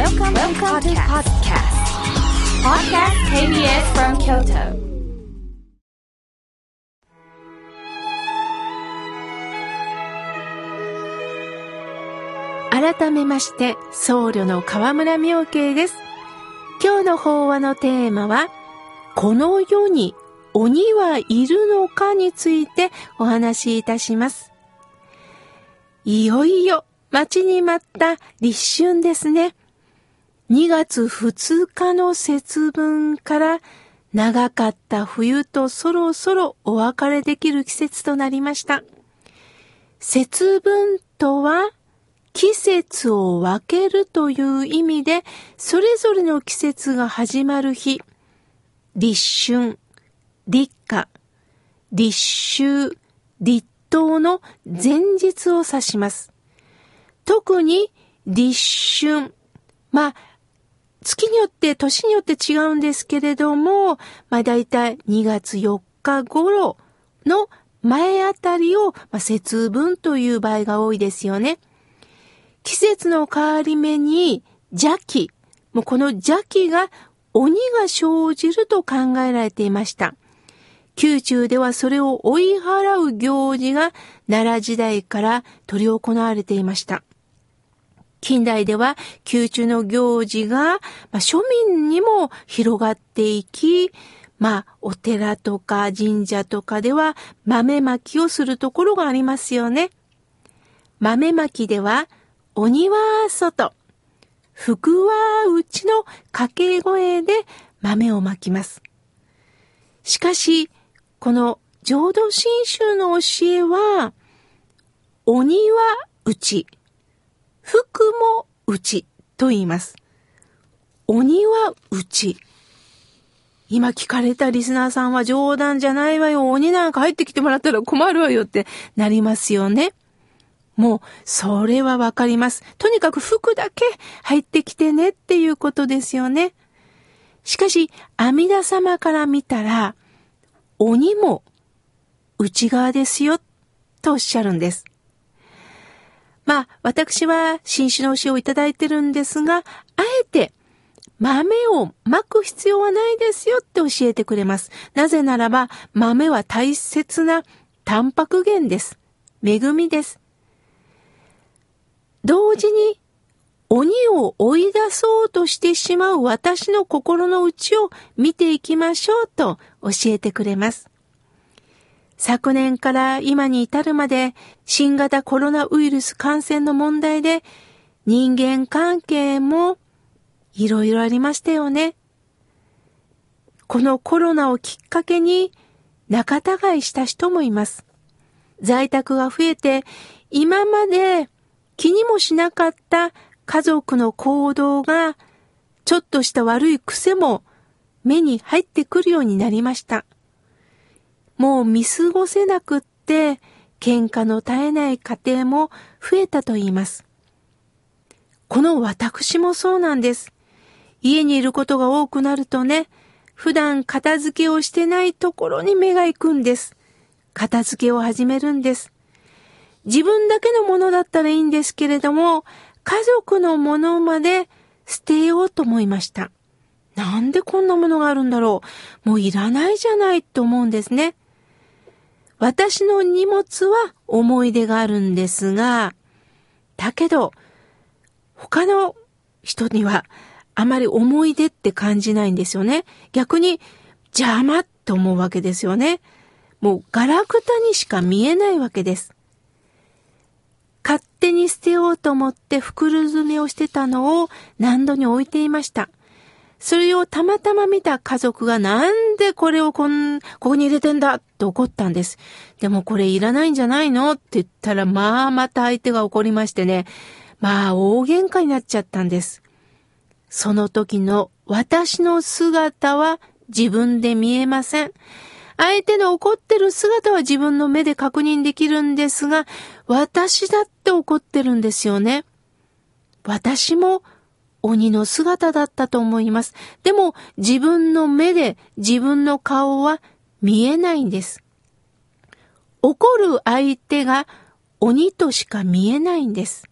Welcome, Welcome to podcast. Podcast KBS from Kyoto. 改めまして、僧侶の河村明慶です。今日の法話のテーマは、この世に鬼はいるのかについてお話しいたします。いよいよ待ちに待った立春ですね。2月2日の節分から長かった冬とそろそろお別れできる季節となりました。節分とは季節を分けるという意味で、それぞれの季節が始まる日、立春、立夏、立秋、立冬の前日を指します。特に立春、まあ、月によって、年によって違うんですけれども、まあ大体2月4日頃の前あたりを、まあ、節分という場合が多いですよね。季節の変わり目に邪気、もうこの邪気が鬼が生じると考えられていました。宮中ではそれを追い払う行事が奈良時代から取り行われていました。近代では宮中の行事が、まあ、庶民にも広がっていき、まあ、お寺とか神社とかでは豆まきをするところがありますよね。豆まきでは、鬼は外、福は内の掛け声で豆をまきます。しかし、この浄土真宗の教えは、鬼は内、福も内と言います。鬼は内。今聞かれたリスナーさんは冗談じゃないわよ。鬼なんか入ってきてもらったら困るわよってなりますよね。もう、それはわかります。とにかく服だけ入ってきてねっていうことですよね。しかし、阿弥陀様から見たら、鬼も内側ですよ、とおっしゃるんです。まあ、私は新種の教えをいただいてるんですが、あえて豆をまく必要はないですよって教えてくれます。なぜならば、豆は大切なタンパク源です。恵みです。同時に鬼を追い出そうとしてしまう私の心の内を見ていきましょうと教えてくれます。昨年から今に至るまで新型コロナウイルス感染の問題で人間関係もいろいろありましたよね。このコロナをきっかけに仲違いした人もいます。在宅が増えて今まで気にもしなかった家族の行動がちょっとした悪い癖も目に入ってくるようになりました。もう見過ごせなくって喧嘩の絶えない家庭も増えたと言います。この私もそうなんです。家にいることが多くなるとね、普段片付けをしてないところに目が行くんです。片付けを始めるんです。自分だけのものだったらいいんですけれども、家族のものまで捨てようと思いました。なんでこんなものがあるんだろうもういらないじゃないと思うんですね。私の荷物は思い出があるんですが、だけど、他の人にはあまり思い出って感じないんですよね。逆に邪魔って思うわけですよね。もうガラクタにしか見えないわけです。勝手に捨てようと思って袋詰めをしてたのを何度に置いていました。それをたまたま見た家族がなんでこれをこん、ここに入れてんだって怒ったんです。でもこれいらないんじゃないのって言ったらまあまた相手が怒りましてね。まあ大喧嘩になっちゃったんです。その時の私の姿は自分で見えません。相手の怒ってる姿は自分の目で確認できるんですが、私だって怒ってるんですよね。私も鬼の姿だったと思います。でも自分の目で自分の顔は見えないんです。怒る相手が鬼としか見えないんです。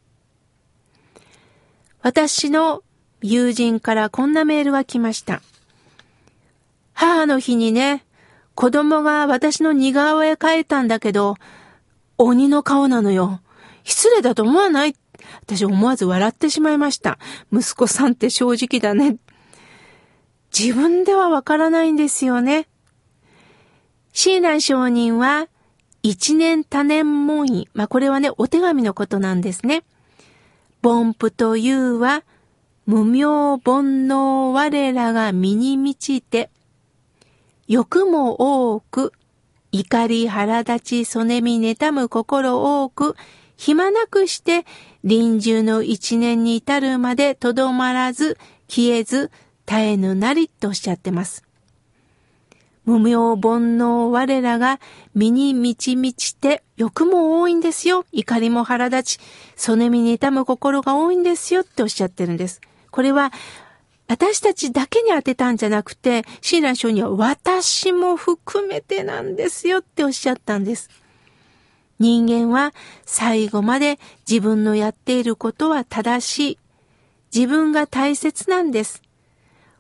私の友人からこんなメールが来ました。母の日にね、子供が私の似顔絵描いたんだけど、鬼の顔なのよ。失礼だと思わないっ私思わず笑ってしまいました。息子さんって正直だね。自分ではわからないんですよね。親鸞上人は、一年多年門院。まあ、これはね、お手紙のことなんですね。凡夫というは、無名煩悩我らが身に満ちて、欲も多く、怒り腹立ち、そねみ妬む心多く、暇なくして臨終の一年に至るまでとどまらず、消えず、絶えぬなりとおっしゃってます。無名煩悩我らが身に満ち満ちて欲も多いんですよ。怒りも腹立ち、そねみ妬む心が多いんですよっておっしゃってるんです。これは私たちだけに当てたんじゃなくて、親鸞書には私も含めてなんですよっておっしゃったんです。人間は最後まで自分のやっていることは正しい。自分が大切なんです。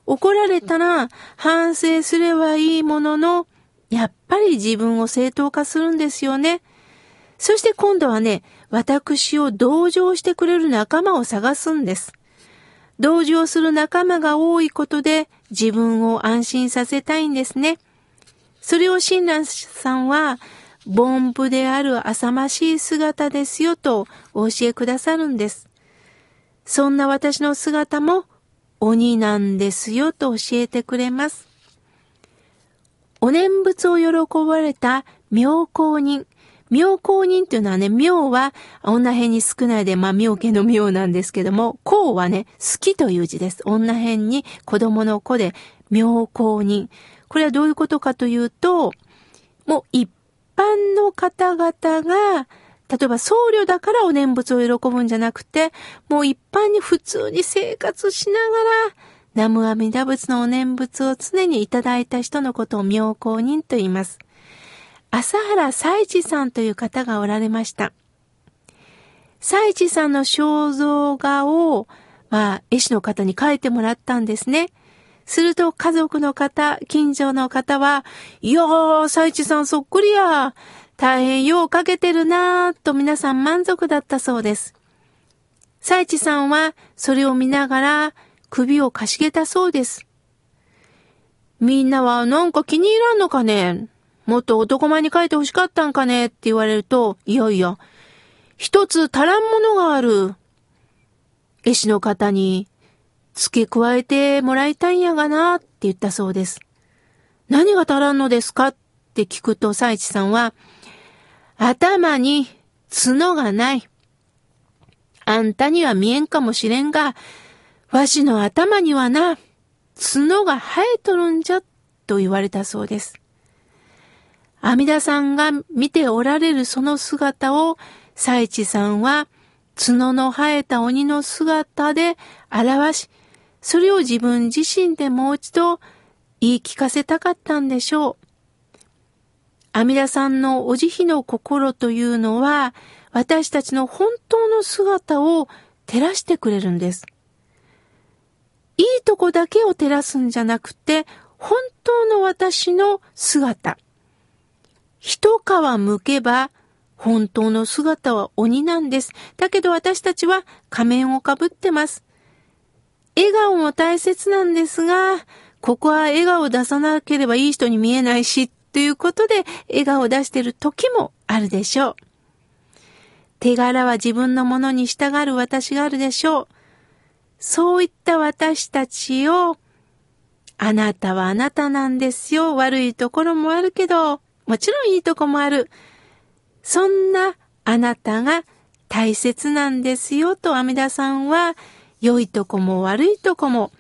怒られたら反省すればいいものの、やっぱり自分を正当化するんですよね。そして今度はね、私を同情してくれる仲間を探すんです。同情する仲間が多いことで自分を安心させたいんですね。それを親鸞さんは、凡夫である浅ましい姿ですよとお教えくださるんです。そんな私の姿も鬼なんですよと教えてくれます。お念仏を喜ばれた妙高人。妙高人っていうのはね、妙は女辺に少ないで、まあ妙家の妙なんですけども、高はね、好きという字です。女辺に子供の子で妙高人。これはどういうことかというと、もう一般の方々が、例えば僧侶だからお念仏を喜ぶんじゃなくて、もう一般に普通に生活しながら、南無阿弥陀仏のお念仏を常にいただいた人のことを妙高人と言います。朝原彩一さんという方がおられました。彩一さんの肖像画を、まあ、絵師の方に描いてもらったんですね。すると家族の方、近所の方は、いやー、彩一さんそっくりや。大変よう描けてるなーと皆さん満足だったそうです。彩一さんはそれを見ながら首をかしげたそうです。みんなはなんか気に入らんのかね？もっと男前に書いて欲しかったんかねって言われると、いやいや、一つ足らんものがある。絵師の方に付け加えてもらいたいんやがなって言ったそうです。何が足らんのですかって聞くと、サイチさんは、頭に角がない。あんたには見えんかもしれんが、わしの頭にはな、角が生えとるんじゃ、と言われたそうです。阿弥陀さんが見ておられるその姿を、イチさんは角の生えた鬼の姿で表し、それを自分自身でもう一度言い聞かせたかったんでしょう。阿弥陀さんのお慈悲の心というのは、私たちの本当の姿を照らしてくれるんです。いいとこだけを照らすんじゃなくて、本当の私の姿。一皮むけば、本当の姿は鬼なんです。だけど私たちは仮面をかぶってます。笑顔も大切なんですが、ここは笑顔を出さなければいい人に見えないし、ということで笑顔を出している時もあるでしょう。手柄は自分のものに従う私があるでしょう。そういった私たちを、あなたはあなたなんですよ。悪いところもあるけど、もちろんいいとこもある。そんなあなたが大切なんですよと阿弥陀さんは良いとこも悪いとこも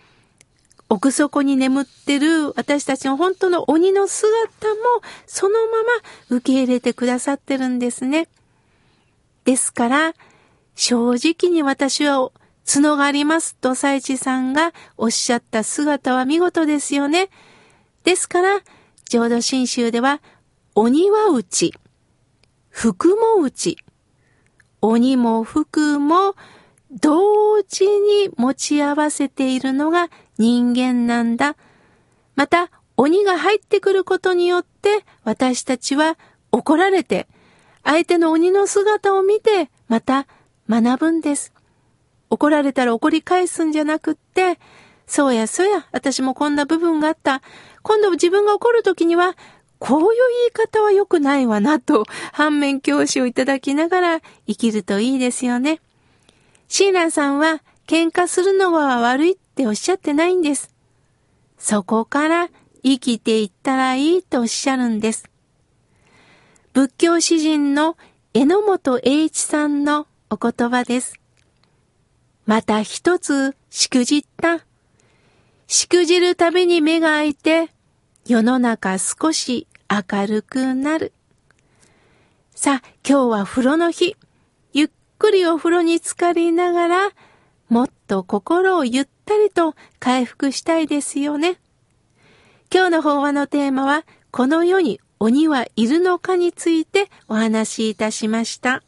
奥底に眠ってる私たちの本当の鬼の姿もそのまま受け入れてくださってるんですね。ですから正直に私は角がありますとイチさんがおっしゃった姿は見事ですよね。ですから浄土真宗では鬼は内、ち、福も内、鬼も福も同時に持ち合わせているのが人間なんだ。また、鬼が入ってくることによって私たちは怒られて、相手の鬼の姿を見てまた学ぶんです。怒られたら怒り返すんじゃなくって、そうやそうや、私もこんな部分があった。今度自分が怒るときには、こういう言い方は良くないわなと、反面教師をいただきながら生きるといいですよね。シーランさんは喧嘩するのは悪いっておっしゃってないんです。そこから生きていったらいいとおっしゃるんです。仏教詩人の榎本栄一さんのお言葉です。また一つしくじった。しくじるたびに目が開いて、世の中少し明るくなる。さあ、今日は風呂の日。ゆっくりお風呂に浸かりながら、もっと心をゆったりと回復したいですよね。今日の法話のテーマは、この世に鬼はいるのかについてお話しいたしました。